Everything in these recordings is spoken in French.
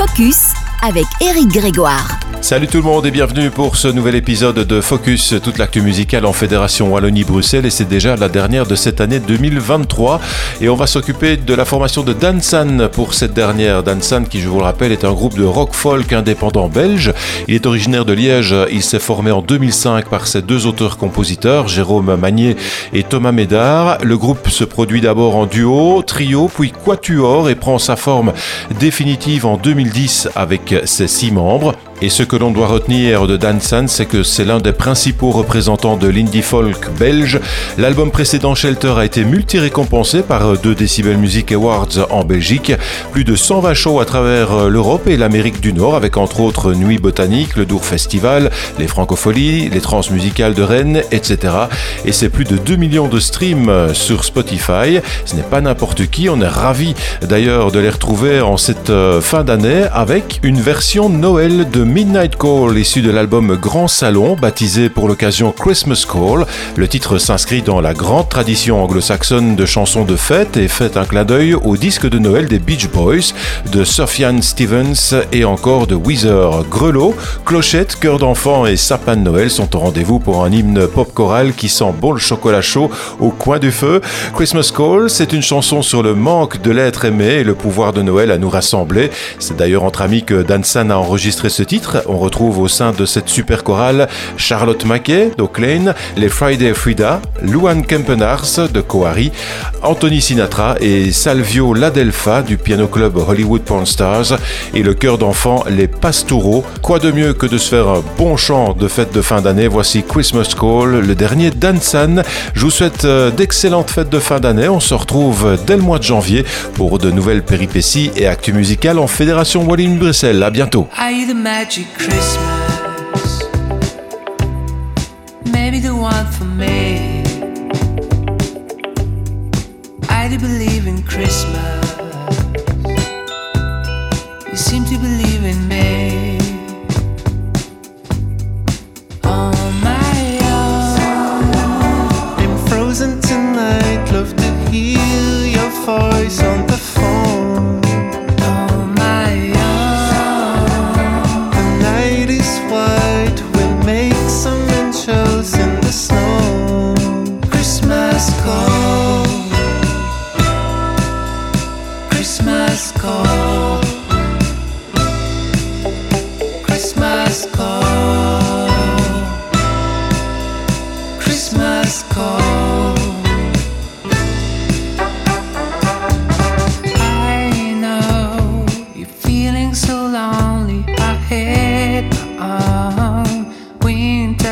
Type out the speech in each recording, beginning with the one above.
Focus avec Eric Grégoire. Salut tout le monde et bienvenue pour ce nouvel épisode de Focus, toute l'actu musicale en Fédération Wallonie-Bruxelles et c'est déjà la dernière de cette année 2023 et on va s'occuper de la formation de Dansan pour cette dernière. Dansan qui je vous le rappelle est un groupe de rock folk indépendant belge. Il est originaire de Liège, il s'est formé en 2005 par ses deux auteurs-compositeurs, Jérôme Magnier et Thomas Médard. Le groupe se produit d'abord en duo, trio puis quatuor et prend sa forme définitive en 2010 avec ses six membres. Et ce que l'on doit retenir de Dan San, c'est que c'est l'un des principaux représentants de l'indie folk belge. L'album précédent Shelter a été multi-récompensé par deux Decibel Music Awards en Belgique. Plus de 120 shows à travers l'Europe et l'Amérique du Nord, avec entre autres Nuit Botanique, le Dour Festival, les Francopholies, les Transmusicales de Rennes, etc. Et c'est plus de 2 millions de streams sur Spotify. Ce n'est pas n'importe qui. On est ravis d'ailleurs de les retrouver en cette euh, fin d'année avec une version Noël de Midnight Call, issu de l'album Grand Salon, baptisé pour l'occasion Christmas Call. Le titre s'inscrit dans la grande tradition anglo-saxonne de chansons de fête et fait un clin d'œil au disque de Noël des Beach Boys, de Sufjan Stevens et encore de Weezer. Grelot, clochette, cœur d'enfant et sapin de Noël sont au rendez-vous pour un hymne pop choral qui sent bon le chocolat chaud au coin du feu. Christmas Call, c'est une chanson sur le manque de l'être aimé et le pouvoir de Noël à nous rassembler. C'est d'ailleurs entre amis que Dansan a enregistré ce titre on retrouve au sein de cette super chorale Charlotte Mackay d'Oakland, les Friday Frida, Luan Kempenars de Coari, Anthony Sinatra et Salvio Ladelfa du piano club Hollywood Porn Stars et le chœur d'enfant Les Pastoureaux. Quoi de mieux que de se faire un bon chant de fête de fin d'année? Voici Christmas Call, le dernier Dansan. Je vous souhaite euh, d'excellentes fêtes de fin d'année. On se retrouve dès le mois de janvier pour de nouvelles péripéties et actus musicales en Fédération Wallonie-Bruxelles. À bientôt. Magic Christmas. Maybe the one for me. I do believe in Christmas. You seem to believe in me.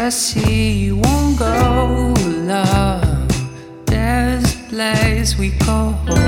Winter sea. You won't go, love. There's a place we call home.